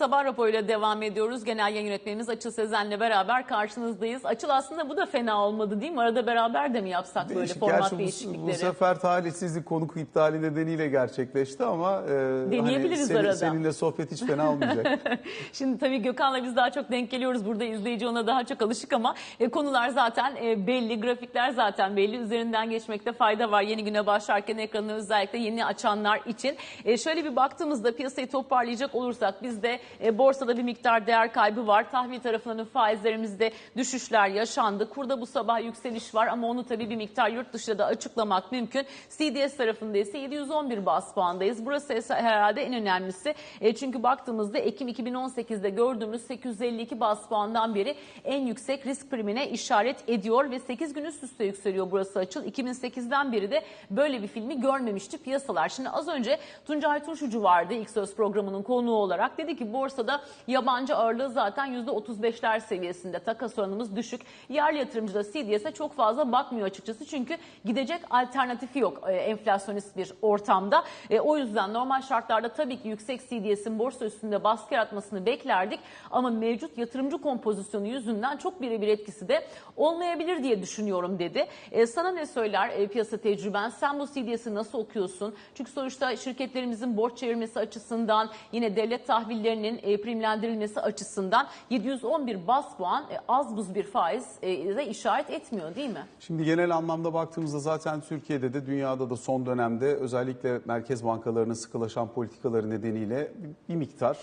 Sabah raporuyla devam ediyoruz. Genel yayın yönetmenimiz Açıl Sezen'le beraber karşınızdayız. Açıl aslında bu da fena olmadı değil mi? Arada beraber de mi yapsak böyle Değişik. format Gerçi bu- değişiklikleri? Bu, sefer talihsizlik konuk iptali nedeniyle gerçekleşti ama e, Deneyebiliriz senin- arada. seninle sohbet hiç fena olmayacak. Şimdi tabii Gökhan'la biz daha çok denk geliyoruz. Burada izleyici ona daha çok alışık ama e, konular zaten e, belli, grafikler zaten belli. Üzerinden geçmekte fayda var. Yeni güne başlarken ekranı özellikle yeni açanlar için. E, şöyle bir baktığımızda piyasayı toparlayacak olursak bizde e, borsada bir miktar değer kaybı var. Tahvil tarafından faizlerimizde düşüşler yaşandı. Kurda bu sabah yükseliş var ama onu tabii bir miktar yurt dışında da açıklamak mümkün. CDS tarafında ise 711 bas puandayız. Burası ise herhalde en önemlisi. E, çünkü baktığımızda Ekim 2018'de gördüğümüz 852 bas puandan beri en yüksek risk primine işaret ediyor ve 8 gün üst üste yükseliyor burası açıl. 2008'den beri de böyle bir filmi görmemişti piyasalar. Şimdi az önce Tuncay Turşucu vardı ilk söz programının konuğu olarak. Dedi ki borsada yabancı ağırlığı zaten %35'ler seviyesinde. Takas oranımız düşük. Yerli yatırımcı da CDS'e çok fazla bakmıyor açıkçası. Çünkü gidecek alternatifi yok e, enflasyonist bir ortamda. E, o yüzden normal şartlarda tabii ki yüksek CDS'in borsa üstünde baskı yaratmasını beklerdik. Ama mevcut yatırımcı kompozisyonu yüzünden çok birebir etkisi de olmayabilir diye düşünüyorum dedi. E, sana ne söyler piyasa tecrüben? Sen bu CDS'i nasıl okuyorsun? Çünkü sonuçta şirketlerimizin borç çevirmesi açısından yine devlet tahvillerinin e, primlendirilmesi açısından 711 bas puan e, az buz bir faiz e, de işaret etmiyor değil mi? Şimdi genel anlamda baktığımızda zaten Türkiye'de de dünyada da son dönemde özellikle merkez bankalarının sıkılaşan politikaları nedeniyle bir miktar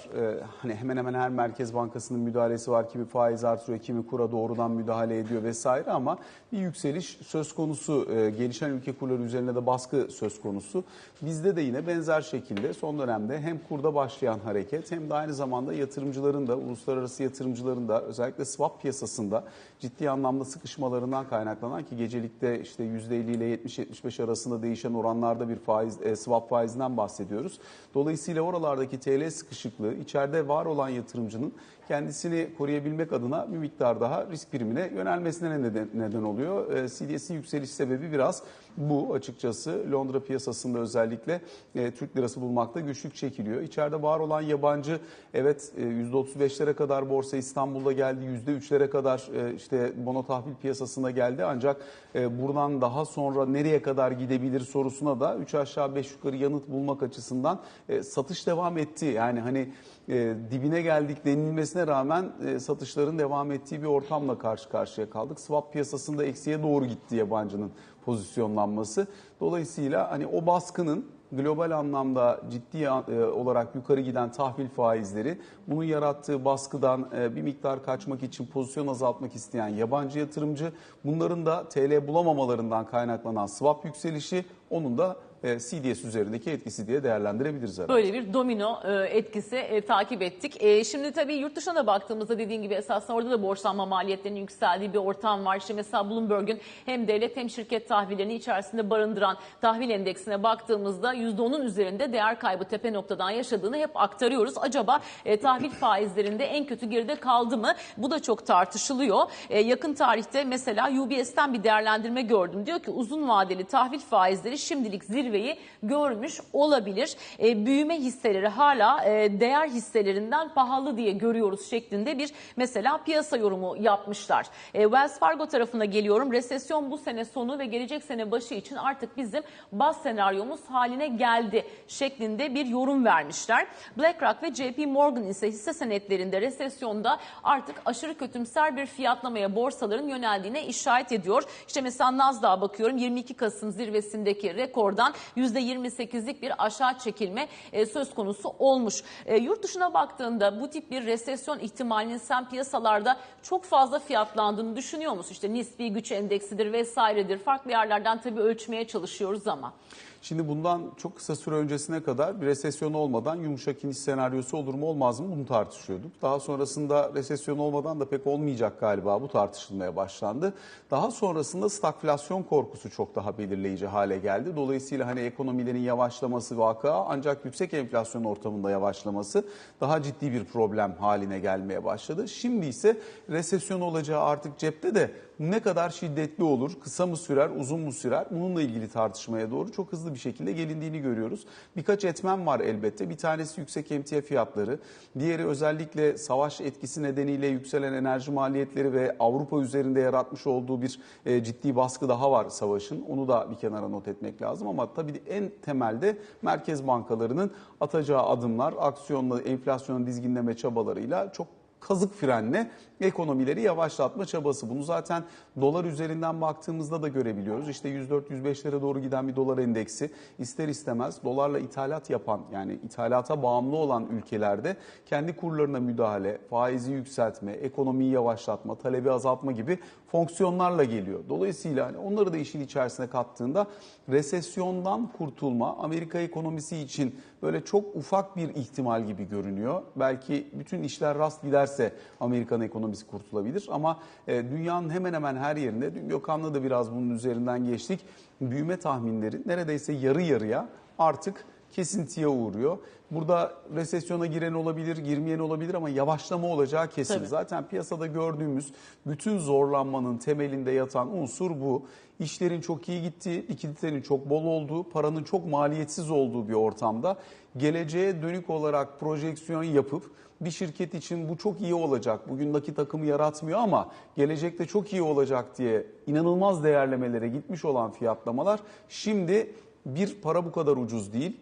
hani hemen hemen her merkez bankasının müdahalesi var. Kimi faiz artırıyor, kimi kura doğrudan müdahale ediyor vesaire ama bir yükseliş söz konusu. Gelişen ülke kurları üzerine de baskı söz konusu. Bizde de yine benzer şekilde son dönemde hem kurda başlayan hareket hem de aynı zamanda yatırımcıların da uluslararası yatırımcıların da özellikle swap piyasasında ciddi anlamda sıkışmalarından kaynaklanan ki gecelikte işte %50 ile 70-75 arasında değişen oranlarda bir faiz e, swap faizinden bahsediyoruz. Dolayısıyla oralardaki TL sıkışıklığı içeride var olan yatırımcının kendisini koruyabilmek adına bir miktar daha risk primine yönelmesine neden, neden oluyor. E, CDS'in yükseliş sebebi biraz bu açıkçası. Londra piyasasında özellikle e, Türk lirası bulmakta güçlük çekiliyor. İçeride var olan yabancı evet e, %35'lere kadar borsa İstanbul'da geldi. %3'lere kadar e, işte bono tahvil piyasasına geldi. Ancak e, buradan daha sonra nereye kadar gidebilir sorusuna da 3 aşağı 5 yukarı yanıt bulmak açısından e, satış devam etti. Yani hani e, dibine geldik denilmesine rağmen e, satışların devam ettiği bir ortamla karşı karşıya kaldık. Swap piyasasında eksiye doğru gitti yabancının pozisyonlanması. Dolayısıyla hani o baskının global anlamda ciddi e, olarak yukarı giden tahvil faizleri bunun yarattığı baskıdan e, bir miktar kaçmak için pozisyon azaltmak isteyen yabancı yatırımcı bunların da TL bulamamalarından kaynaklanan swap yükselişi onun da e, CDS üzerindeki etkisi diye değerlendirebiliriz herhalde. Böyle bir domino e, etkisi e, takip ettik. E, şimdi tabii yurt dışına da baktığımızda dediğin gibi esasında orada da borçlanma maliyetlerinin yükseldiği bir ortam var. İşte mesela Bloomberg'un hem devlet hem şirket tahvillerini içerisinde barındıran tahvil endeksine baktığımızda %10'un üzerinde değer kaybı tepe noktadan yaşadığını hep aktarıyoruz. Acaba e, tahvil faizlerinde en kötü geride kaldı mı? Bu da çok tartışılıyor. E, yakın tarihte mesela UBS'ten bir değerlendirme gördüm. Diyor ki uzun vadeli tahvil faizleri şimdilik zirveyi görmüş olabilir. E, büyüme hisseleri hala e, değer hisselerinden pahalı diye görüyoruz şeklinde bir mesela piyasa yorumu yapmışlar. E, Wells Fargo tarafına geliyorum. Resesyon bu sene sonu ve gelecek sene başı için artık bizim baz senaryomuz haline geldi şeklinde bir yorum vermişler. BlackRock ve JP Morgan ise hisse senetlerinde resesyonda artık aşırı kötümser bir fiyatlamaya borsaların yöneldiğine işaret ediyor. İşte mesela Nasdaq'a bakıyorum 22 Kasım zirvesindeki rekordan %28'lik bir aşağı çekilme e, söz konusu olmuş. E, yurt dışına baktığında bu tip bir resesyon ihtimalinin sen piyasalarda çok fazla fiyatlandığını düşünüyor musun? İşte nispi güç endeksidir vesairedir. Farklı yerlerden tabii ölçmeye çalışıyoruz ama. Şimdi bundan çok kısa süre öncesine kadar bir resesyon olmadan yumuşak iniş senaryosu olur mu olmaz mı bunu tartışıyorduk. Daha sonrasında resesyon olmadan da pek olmayacak galiba bu tartışılmaya başlandı. Daha sonrasında stagflasyon korkusu çok daha belirleyici hale geldi. Dolayısıyla hani ekonomilerin yavaşlaması vaka ancak yüksek enflasyon ortamında yavaşlaması daha ciddi bir problem haline gelmeye başladı. Şimdi ise resesyon olacağı artık cepte de ne kadar şiddetli olur, kısa mı sürer, uzun mu sürer bununla ilgili tartışmaya doğru çok hızlı hızlı bir şekilde gelindiğini görüyoruz. Birkaç etmen var elbette. Bir tanesi yüksek emtia fiyatları. Diğeri özellikle savaş etkisi nedeniyle yükselen enerji maliyetleri ve Avrupa üzerinde yaratmış olduğu bir e, ciddi baskı daha var savaşın. Onu da bir kenara not etmek lazım ama tabii en temelde merkez bankalarının atacağı adımlar, aksiyonla enflasyonu dizginleme çabalarıyla çok kazık frenle ekonomileri yavaşlatma çabası. Bunu zaten dolar üzerinden baktığımızda da görebiliyoruz. İşte 104-105'lere doğru giden bir dolar endeksi ister istemez dolarla ithalat yapan yani ithalata bağımlı olan ülkelerde kendi kurlarına müdahale, faizi yükseltme, ekonomiyi yavaşlatma, talebi azaltma gibi fonksiyonlarla geliyor. Dolayısıyla hani onları da işin içerisine kattığında resesyondan kurtulma Amerika ekonomisi için böyle çok ufak bir ihtimal gibi görünüyor. Belki bütün işler rast giderse Amerikan ekonomisi kurtulabilir. Ama e, dünyanın hemen hemen her yerinde, dün Gökhan'la da biraz bunun üzerinden geçtik, büyüme tahminleri neredeyse yarı yarıya artık kesintiye uğruyor. Burada resesyona giren olabilir, girmeyen olabilir ama yavaşlama olacağı kesin. Tabii. Zaten piyasada gördüğümüz bütün zorlanmanın temelinde yatan unsur bu. İşlerin çok iyi gittiği, likiditenin çok bol olduğu, paranın çok maliyetsiz olduğu bir ortamda geleceğe dönük olarak projeksiyon yapıp bir şirket için bu çok iyi olacak, bugün nakit akımı yaratmıyor ama gelecekte çok iyi olacak diye inanılmaz değerlemelere gitmiş olan fiyatlamalar şimdi bir para bu kadar ucuz değil.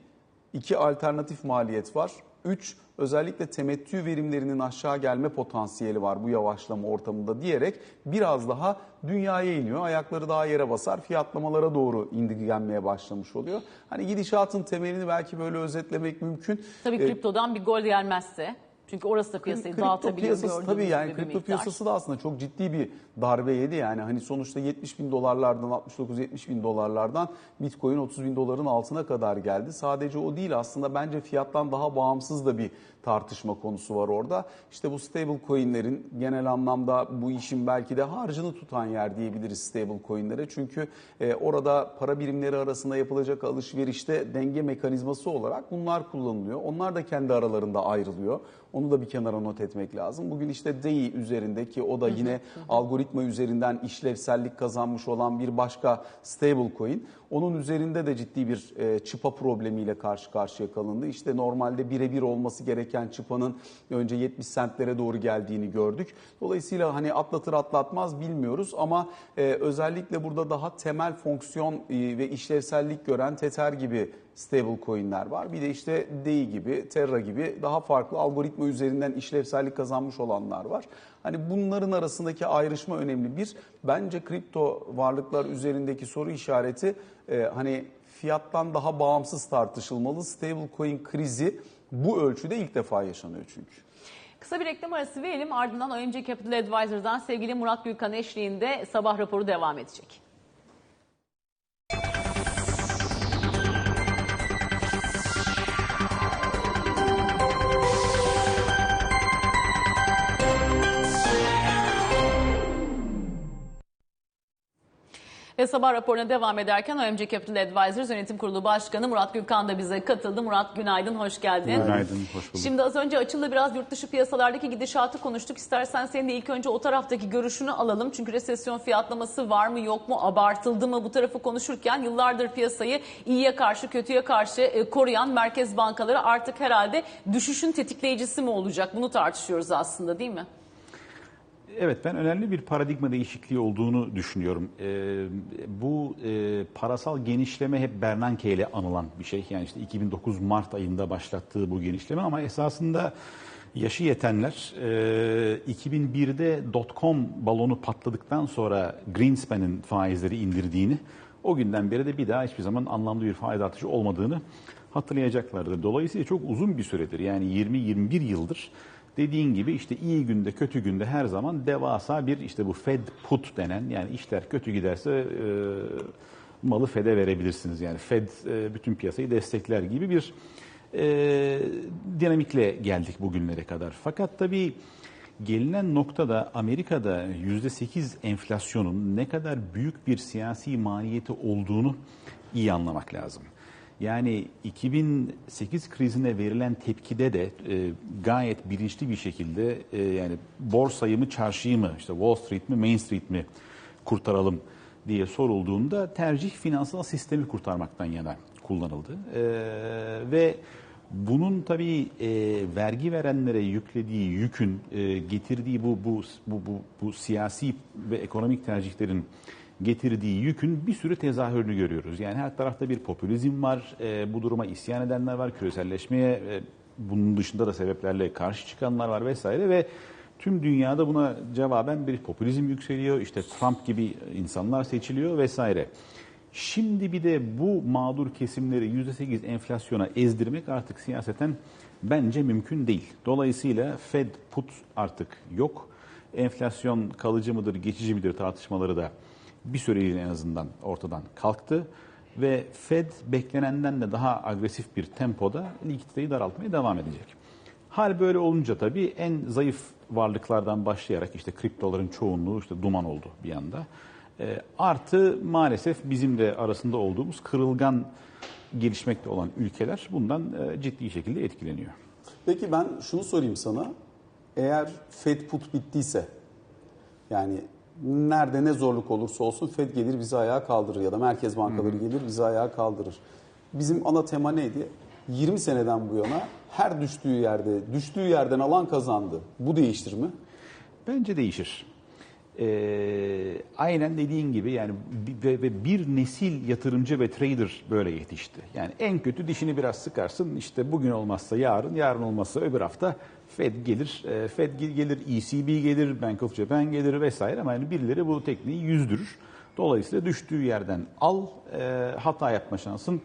İki alternatif maliyet var. Üç özellikle temettü verimlerinin aşağı gelme potansiyeli var bu yavaşlama ortamında diyerek biraz daha dünyaya iniyor. Ayakları daha yere basar fiyatlamalara doğru indirgenmeye başlamış oluyor. Hani gidişatın temelini belki böyle özetlemek mümkün. Tabii Ee, kriptodan bir gol gelmezse. Çünkü orası da piyasayı Kripto dağıtabiliyor piyasası tabii yani kripto miktar. piyasası da aslında çok ciddi bir darbe yedi yani hani sonuçta 70 bin dolarlardan 69-70 bin dolarlardan Bitcoin 30 bin doların altına kadar geldi. Sadece o değil aslında bence fiyattan daha bağımsız da bir tartışma konusu var orada. İşte bu stable coinlerin genel anlamda bu işin belki de harcını tutan yer diyebiliriz stable coinlere. Çünkü e, orada para birimleri arasında yapılacak alışverişte denge mekanizması olarak bunlar kullanılıyor. Onlar da kendi aralarında ayrılıyor. Onu da bir kenara not etmek lazım. Bugün işte DEI üzerindeki o da yine algoritma üzerinden işlevsellik kazanmış olan bir başka stable coin. Onun üzerinde de ciddi bir e, çıpa problemiyle karşı karşıya kalındı. İşte normalde birebir olması gereken çıpanın önce 70 sentlere doğru geldiğini gördük. Dolayısıyla hani atlatır atlatmaz bilmiyoruz ama e, özellikle burada daha temel fonksiyon e, ve işlevsellik gören Tether gibi stable coinler var. Bir de işte DEI gibi, Terra gibi daha farklı algoritma üzerinden işlevsellik kazanmış olanlar var. Hani bunların arasındaki ayrışma önemli. Bir, bence kripto varlıklar üzerindeki soru işareti e, hani fiyattan daha bağımsız tartışılmalı. Stable coin krizi bu ölçüde ilk defa yaşanıyor çünkü. Kısa bir reklam arası verelim ardından OMC Capital Advisors'dan sevgili Murat Gülkan eşliğinde sabah raporu devam edecek. Ve sabah raporuna devam ederken OMC Capital Advisors Yönetim Kurulu Başkanı Murat Gülkan da bize katıldı. Murat günaydın, hoş geldin. Günaydın, hoş bulduk. Şimdi az önce Açıl'la biraz yurt dışı piyasalardaki gidişatı konuştuk. İstersen senin de ilk önce o taraftaki görüşünü alalım. Çünkü resesyon fiyatlaması var mı yok mu, abartıldı mı bu tarafı konuşurken yıllardır piyasayı iyiye karşı kötüye karşı e, koruyan merkez bankaları artık herhalde düşüşün tetikleyicisi mi olacak? Bunu tartışıyoruz aslında değil mi? Evet ben önemli bir paradigma değişikliği olduğunu düşünüyorum. Ee, bu e, parasal genişleme hep Bernanke ile anılan bir şey. Yani işte 2009 Mart ayında başlattığı bu genişleme ama esasında yaşı yetenler e, 2001'de dot-com balonu patladıktan sonra Greenspan'ın faizleri indirdiğini o günden beri de bir daha hiçbir zaman anlamlı bir faiz artışı olmadığını hatırlayacaklardır. Dolayısıyla çok uzun bir süredir yani 20-21 yıldır Dediğin gibi işte iyi günde kötü günde her zaman devasa bir işte bu Fed put denen yani işler kötü giderse e, malı Fed'e verebilirsiniz. Yani Fed e, bütün piyasayı destekler gibi bir e, dinamikle geldik bugünlere kadar. Fakat tabii gelinen noktada Amerika'da %8 enflasyonun ne kadar büyük bir siyasi maliyeti olduğunu iyi anlamak lazım. Yani 2008 krizine verilen tepkide de e, gayet bilinçli bir şekilde e, yani borsayı mı çarşıyı mı işte Wall Street mi Main Street mi kurtaralım diye sorulduğunda tercih finansal sistemi kurtarmaktan yana kullanıldı. E, ve bunun tabii e, vergi verenlere yüklediği yükün e, getirdiği bu, bu bu bu bu siyasi ve ekonomik tercihlerin getirdiği yükün bir sürü tezahürünü görüyoruz. Yani her tarafta bir popülizm var, e, bu duruma isyan edenler var, küreselleşmeye e, bunun dışında da sebeplerle karşı çıkanlar var vesaire ve tüm dünyada buna cevaben bir popülizm yükseliyor. İşte Trump gibi insanlar seçiliyor vesaire. Şimdi bir de bu mağdur kesimleri %8 enflasyona ezdirmek artık siyaseten bence mümkün değil. Dolayısıyla Fed put artık yok. Enflasyon kalıcı mıdır, geçici midir tartışmaları da bir süreliğine en azından ortadan kalktı. Ve Fed beklenenden de daha agresif bir tempoda likiditeyi daraltmaya devam edecek. Hal böyle olunca tabii en zayıf varlıklardan başlayarak işte kriptoların çoğunluğu işte duman oldu bir anda. E, artı maalesef bizim de arasında olduğumuz kırılgan gelişmekte olan ülkeler bundan e, ciddi şekilde etkileniyor. Peki ben şunu sorayım sana. Eğer Fed put bittiyse yani nerede ne zorluk olursa olsun Fed gelir bizi ayağa kaldırır ya da merkez bankaları gelir bizi ayağa kaldırır. Bizim ana tema neydi? 20 seneden bu yana her düştüğü yerde, düştüğü yerden alan kazandı. Bu değiştir mi? Bence değişir. Ee, aynen dediğin gibi yani bi- ve, ve bir nesil yatırımcı ve trader böyle yetişti. Yani en kötü dişini biraz sıkarsın işte bugün olmazsa yarın, yarın olmazsa öbür hafta Fed gelir, e, Fed gel- gelir, ECB gelir, Bank of Japan gelir vesaire ama yani birileri bu tekniği yüzdürür. Dolayısıyla düştüğü yerden al, e, hata yapma şansın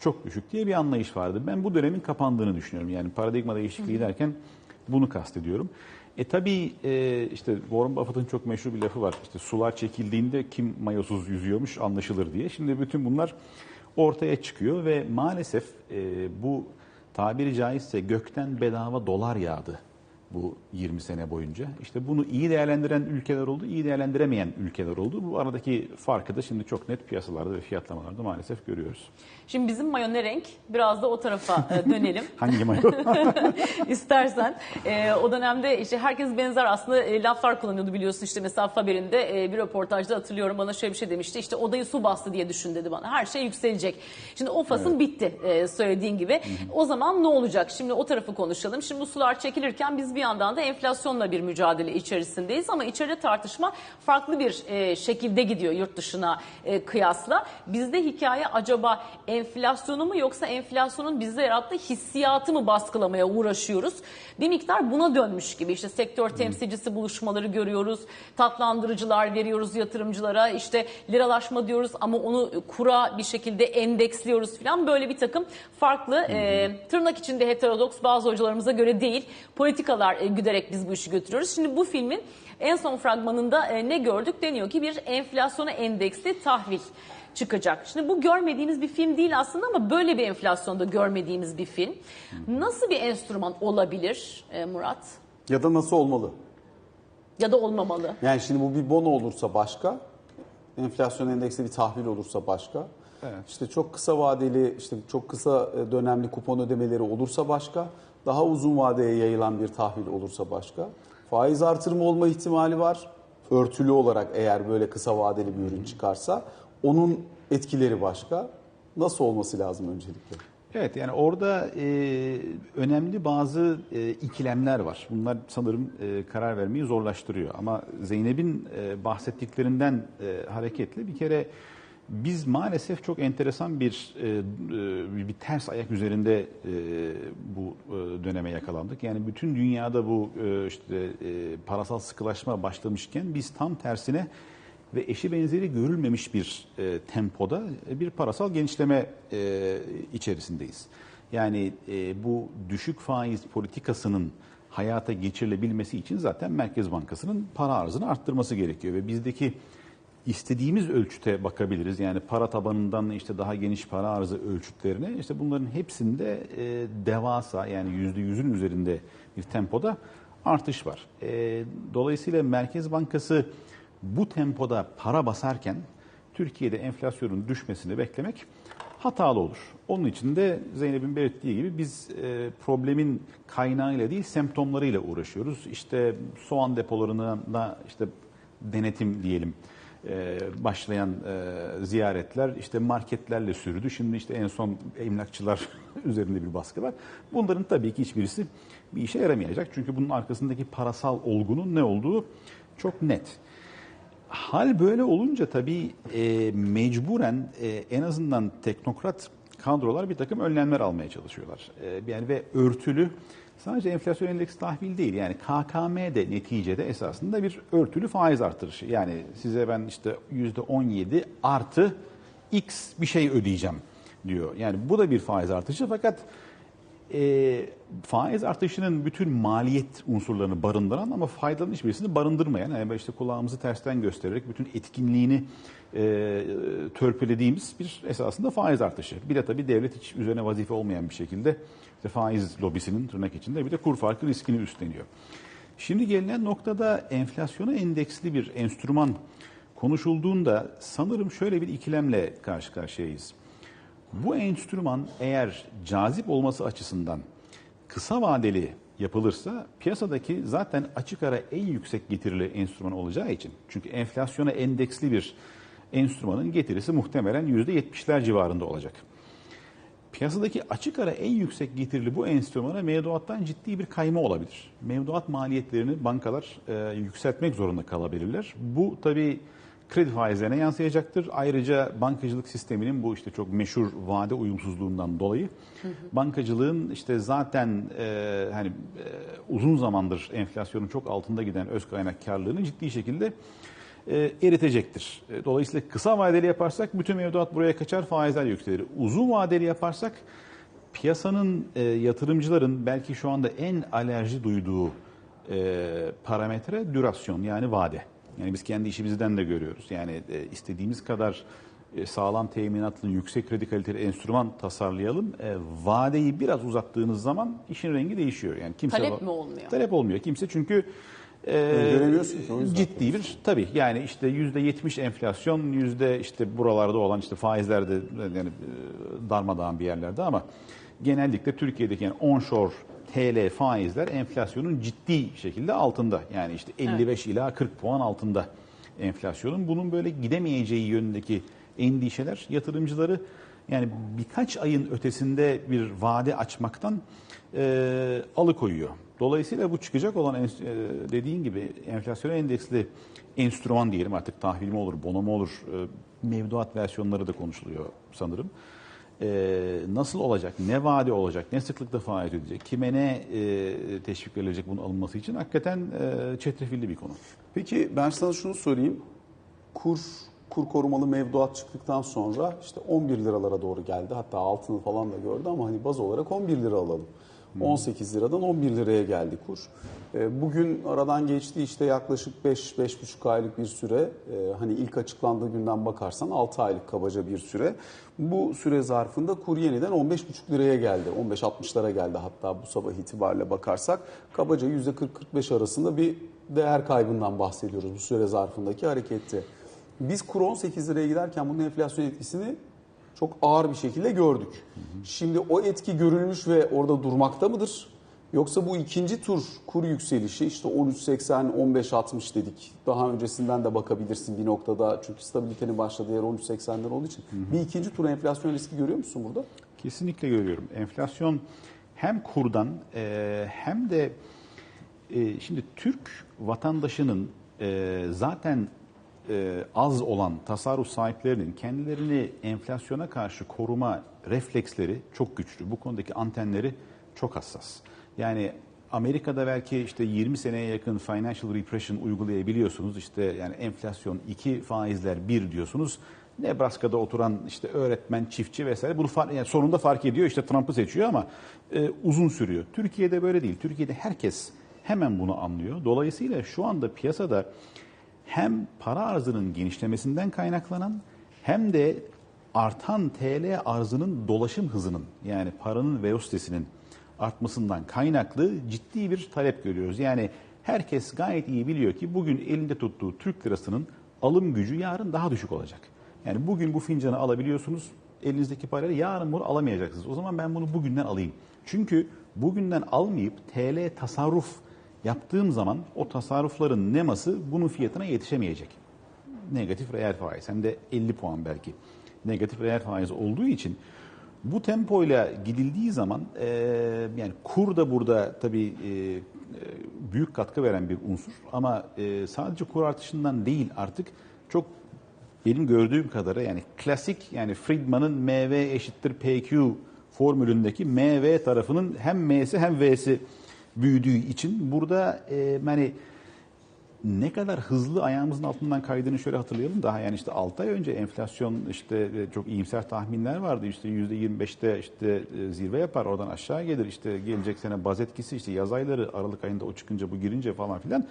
çok düşük diye bir anlayış vardı. Ben bu dönemin kapandığını düşünüyorum. Yani paradigma değişikliği derken bunu kastediyorum. E tabii e, işte Warren Buffett'ın çok meşhur bir lafı var. İşte sular çekildiğinde kim mayosuz yüzüyormuş anlaşılır diye. Şimdi bütün bunlar ortaya çıkıyor ve maalesef e, bu tabiri caizse gökten bedava dolar yağdı bu 20 sene boyunca. İşte bunu iyi değerlendiren ülkeler oldu, iyi değerlendiremeyen ülkeler oldu. Bu aradaki farkı da şimdi çok net piyasalarda ve fiyatlamalarda maalesef görüyoruz. Şimdi bizim mayo ne renk? Biraz da o tarafa e, dönelim. Hangi mayo? İstersen. E, o dönemde işte herkes benzer aslında e, laflar kullanıyordu biliyorsun işte mesela Faber'inde e, bir röportajda hatırlıyorum bana şöyle bir şey demişti. İşte odayı su bastı diye düşün dedi bana. Her şey yükselecek. Şimdi o fasıl bitti e, söylediğin gibi. O zaman ne olacak? Şimdi o tarafı konuşalım. Şimdi bu sular çekilirken biz bir yandan da enflasyonla bir mücadele içerisindeyiz ama içeride tartışma farklı bir e, şekilde gidiyor yurt dışına e, kıyasla. Bizde hikaye acaba enflasyonu mu yoksa enflasyonun bizde yarattığı hissiyatı mı baskılamaya uğraşıyoruz? Bir miktar buna dönmüş gibi işte sektör temsilcisi buluşmaları görüyoruz. Tatlandırıcılar veriyoruz yatırımcılara. işte liralaşma diyoruz ama onu kura bir şekilde endeksliyoruz falan. Böyle bir takım farklı e, tırnak içinde heterodoks bazı hocalarımıza göre değil politikalar e, güderek biz bu işi götürüyoruz. Şimdi bu filmin en son fragmanında e, ne gördük? Deniyor ki bir enflasyona endeksli tahvil çıkacak. Şimdi bu görmediğimiz bir film değil aslında ama böyle bir enflasyonda görmediğimiz bir film. Nasıl bir enstrüman olabilir e, Murat? Ya da nasıl olmalı? Ya da olmamalı? Yani şimdi bu bir bono olursa başka, enflasyon endeksli bir tahvil olursa başka. İşte çok kısa vadeli, işte çok kısa dönemli kupon ödemeleri olursa başka. Daha uzun vadeye yayılan bir tahvil olursa başka. Faiz artırımı olma ihtimali var. Örtülü olarak eğer böyle kısa vadeli bir ürün çıkarsa onun etkileri başka. Nasıl olması lazım öncelikle? Evet yani orada e, önemli bazı e, ikilemler var. Bunlar sanırım e, karar vermeyi zorlaştırıyor. Ama Zeynep'in e, bahsettiklerinden e, hareketle bir kere biz maalesef çok enteresan bir e, e, bir ters ayak üzerinde e, bu döneme yakalandık. Yani bütün dünyada bu işte parasal sıkılaşma başlamışken biz tam tersine ve eşi benzeri görülmemiş bir tempoda bir parasal genişleme içerisindeyiz. Yani bu düşük faiz politikasının hayata geçirilebilmesi için zaten Merkez Bankası'nın para arzını arttırması gerekiyor ve bizdeki istediğimiz ölçüte bakabiliriz. Yani para tabanından işte daha geniş para arzı ölçütlerine işte bunların hepsinde e, devasa yani yüzde yüzün üzerinde bir tempoda artış var. E, dolayısıyla Merkez Bankası bu tempoda para basarken Türkiye'de enflasyonun düşmesini beklemek hatalı olur. Onun için de Zeynep'in belirttiği gibi biz e, problemin kaynağıyla değil semptomlarıyla uğraşıyoruz. İşte soğan depolarına işte denetim diyelim e, başlayan e, ziyaretler işte marketlerle sürdü. Şimdi işte en son emlakçılar üzerinde bir baskı var. Bunların tabii ki hiçbirisi bir işe yaramayacak. Çünkü bunun arkasındaki parasal olgunun ne olduğu çok net. Hal böyle olunca tabii e, mecburen en azından teknokrat kadrolar bir takım önlemler almaya çalışıyorlar. Yani ve örtülü sadece enflasyon endeksi tahvil değil yani KKM de neticede esasında bir örtülü faiz artırışı. Yani size ben işte %17 artı X bir şey ödeyeceğim diyor. Yani bu da bir faiz artışı fakat e, faiz artışının bütün maliyet unsurlarını barındıran ama faydaların hiçbirisini barındırmayan, yani işte kulağımızı tersten göstererek bütün etkinliğini e, törpülediğimiz bir esasında faiz artışı. Bir de tabii devlet hiç üzerine vazife olmayan bir şekilde işte faiz lobisinin tırnak içinde bir de kur farkı riskini üstleniyor. Şimdi gelinen noktada enflasyona endeksli bir enstrüman konuşulduğunda sanırım şöyle bir ikilemle karşı karşıyayız. Bu enstrüman eğer cazip olması açısından kısa vadeli yapılırsa piyasadaki zaten açık ara en yüksek getirili enstrüman olacağı için çünkü enflasyona endeksli bir enstrümanın getirisi muhtemelen %70'ler civarında olacak. Piyasadaki açık ara en yüksek getirili bu enstrümana mevduattan ciddi bir kayma olabilir. Mevduat maliyetlerini bankalar e, yükseltmek zorunda kalabilirler. Bu tabii kredi faizlerine yansıyacaktır. Ayrıca bankacılık sisteminin bu işte çok meşhur vade uyumsuzluğundan dolayı bankacılığın işte zaten e, hani e, uzun zamandır enflasyonun çok altında giden öz kaynak karlılığını ciddi şekilde e, eritecektir. E, Dolayısıyla kısa vadeli yaparsak bütün mevduat buraya kaçar, faizler yükselir. Uzun vadeli yaparsak piyasanın e, yatırımcıların belki şu anda en alerji duyduğu e, parametre dürasyon yani vade. Yani biz kendi işimizden de görüyoruz. Yani e, istediğimiz kadar e, sağlam teminatlı, yüksek kredi kaliteli enstrüman tasarlayalım. E, vadeyi biraz uzattığınız zaman işin rengi değişiyor. Yani kimse Talep mi olmuyor? Talep olmuyor. Kimse çünkü e, Öngöremiyorsun ki o yüzden. ciddi bir tabii yani işte yüzde yetmiş enflasyon yüzde işte buralarda olan işte faizlerde yani e, darmadağın bir yerlerde ama genellikle Türkiye'deki yani onshore TL faizler enflasyonun ciddi şekilde altında. Yani işte 55 ila 40 puan altında enflasyonun. Bunun böyle gidemeyeceği yönündeki endişeler yatırımcıları yani birkaç ayın ötesinde bir vade açmaktan e, alıkoyuyor. Dolayısıyla bu çıkacak olan dediğin gibi enflasyon endeksli enstrüman diyelim artık tahvil mi olur, bono mu olur, mevduat versiyonları da konuşuluyor sanırım. E, nasıl olacak, ne vade olacak, ne sıklıkta faiz ödeyecek, kime ne e, teşvik verilecek bunun alınması için hakikaten e, çetrefilli bir konu. Peki ben sana şunu sorayım. Kur kur korumalı mevduat çıktıktan sonra işte 11 liralara doğru geldi. Hatta altını falan da gördü ama hani baz olarak 11 lira alalım. 18 liradan 11 liraya geldi kur. E, Bugün aradan geçti işte yaklaşık 5-5,5 aylık bir süre. E, Hani ilk açıklandığı günden bakarsan 6 aylık kabaca bir süre. Bu süre zarfında kur yeniden 15,5 liraya geldi. 15-60'lara geldi hatta bu sabah itibariyle bakarsak. Kabaca %40-45 arasında bir değer kaybından bahsediyoruz bu süre zarfındaki harekette. Biz kur 18 liraya giderken bunun enflasyon etkisini çok ağır bir şekilde gördük. Şimdi o etki görülmüş ve orada durmakta mıdır? Yoksa bu ikinci tur kur yükselişi işte 13.80, 15.60 dedik. Daha öncesinden de bakabilirsin bir noktada. Çünkü stabilitenin başladığı yer 13.80'den olduğu için. Bir ikinci tur enflasyon riski görüyor musun burada? Kesinlikle görüyorum. Enflasyon hem kurdan e, hem de e, şimdi Türk vatandaşının e, zaten e, az olan tasarruf sahiplerinin kendilerini enflasyona karşı koruma refleksleri çok güçlü. Bu konudaki antenleri çok hassas. Yani Amerika'da belki işte 20 seneye yakın financial repression uygulayabiliyorsunuz. İşte yani enflasyon 2, faizler 1 diyorsunuz. Nebraska'da oturan işte öğretmen, çiftçi vesaire bunu fark, yani sonunda fark ediyor. İşte Trump'ı seçiyor ama e, uzun sürüyor. Türkiye'de böyle değil. Türkiye'de herkes hemen bunu anlıyor. Dolayısıyla şu anda piyasada hem para arzının genişlemesinden kaynaklanan hem de artan TL arzının dolaşım hızının yani paranın velocitesinin artmasından kaynaklı ciddi bir talep görüyoruz. Yani herkes gayet iyi biliyor ki bugün elinde tuttuğu Türk lirasının alım gücü yarın daha düşük olacak. Yani bugün bu fincanı alabiliyorsunuz elinizdeki parayla yarın bunu alamayacaksınız. O zaman ben bunu bugünden alayım. Çünkü bugünden almayıp TL tasarruf yaptığım zaman o tasarrufların neması bunun fiyatına yetişemeyecek. negatif reel faiz hem de 50 puan belki negatif reel faiz olduğu için bu tempoyla gidildiği zaman e, yani kur da burada tabii e, büyük katkı veren bir unsur ama e, sadece kur artışından değil artık çok benim gördüğüm kadarıyla yani klasik yani Friedman'ın MV eşittir PQ formülündeki MV tarafının hem M'si hem V'si büyüdüğü için burada e, yani ne kadar hızlı ayağımızın altından kaydığını şöyle hatırlayalım. Daha yani işte 6 ay önce enflasyon işte e, çok iyimser tahminler vardı. İşte %25'te işte e, zirve yapar oradan aşağı gelir. İşte gelecek sene baz etkisi işte yaz ayları Aralık ayında o çıkınca bu girince falan filan.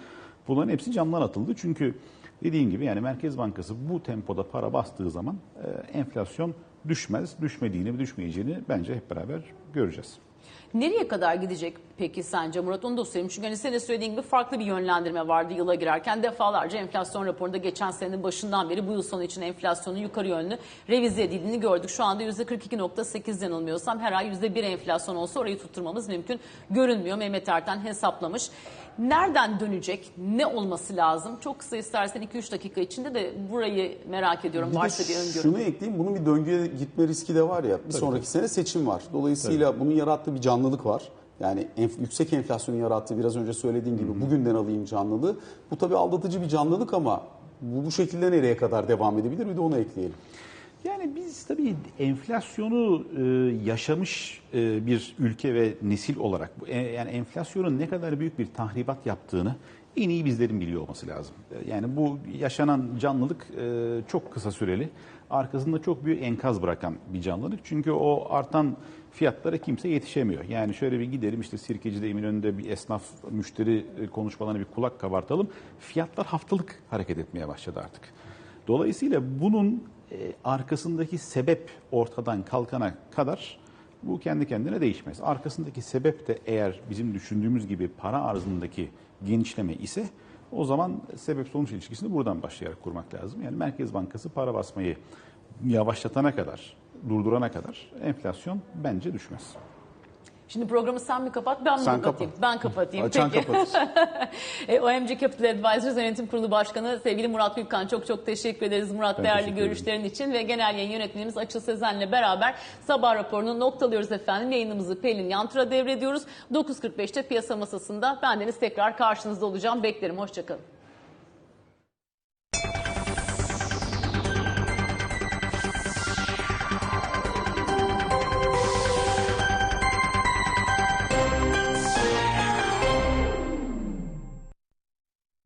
Bunların hepsi camdan atıldı. Çünkü dediğim gibi yani Merkez Bankası bu tempoda para bastığı zaman e, enflasyon düşmez. Düşmediğini ve düşmeyeceğini bence hep beraber göreceğiz. Nereye kadar gidecek peki sence Murat? Onu da sorayım. Çünkü hani senin söylediğin gibi farklı bir yönlendirme vardı yıla girerken. Defalarca enflasyon raporunda geçen senenin başından beri bu yıl sonu için enflasyonun yukarı yönlü revize edildiğini gördük. Şu anda %42.8 yanılmıyorsam her ay %1 enflasyon olsa orayı tutturmamız mümkün görünmüyor. Mehmet Erten hesaplamış. Nereden dönecek? Ne olması lazım? Çok kısa istersen 2-3 dakika içinde de burayı merak ediyorum. Bir Varsa bir öngörü. Şunu ekleyeyim, bunun bir döngüye gitme riski de var ya. Bir sonraki sene seçim var. Dolayısıyla bunun yarattığı bir canlılık var. Yani enf- yüksek enflasyonun yarattığı biraz önce söylediğim gibi bugünden alayım canlılığı. Bu tabii aldatıcı bir canlılık ama bu, bu şekilde nereye kadar devam edebilir bir de onu ekleyelim. Yani biz tabii enflasyonu e, yaşamış e, bir ülke ve nesil olarak e, yani enflasyonun ne kadar büyük bir tahribat yaptığını en iyi bizlerin biliyor olması lazım. E, Yani bu yaşanan canlılık e, çok kısa süreli. Arkasında çok büyük enkaz bırakan bir canlılık. Çünkü o artan fiyatlara kimse yetişemiyor. Yani şöyle bir gidelim işte Sirkeci'de Eminönü'nde bir esnaf müşteri e, konuşmalarına bir kulak kabartalım. Fiyatlar haftalık hareket etmeye başladı artık. Dolayısıyla bunun e, arkasındaki sebep ortadan kalkana kadar bu kendi kendine değişmez. Arkasındaki sebep de eğer bizim düşündüğümüz gibi para arzındaki genişleme ise o zaman sebep sonuç ilişkisini buradan başlayarak kurmak lazım. Yani Merkez Bankası para basmayı yavaşlatana kadar, durdurana kadar enflasyon bence düşmez. Şimdi programı sen mi kapat ben mi Sen kapatayım? kapat. Ben kapatayım. Açan Peki. E, OMC Capital Advisors Yönetim Kurulu Başkanı sevgili Murat Gülkan çok çok teşekkür ederiz Murat Ben değerli görüşlerin için ve genel yayın yönetmenimiz Açıl Sezen'le beraber sabah raporunu noktalıyoruz efendim. Yayınımızı Pelin Yantur'a devrediyoruz. 9.45'te piyasa masasında bendeniz tekrar karşınızda olacağım. Beklerim. Hoşçakalın.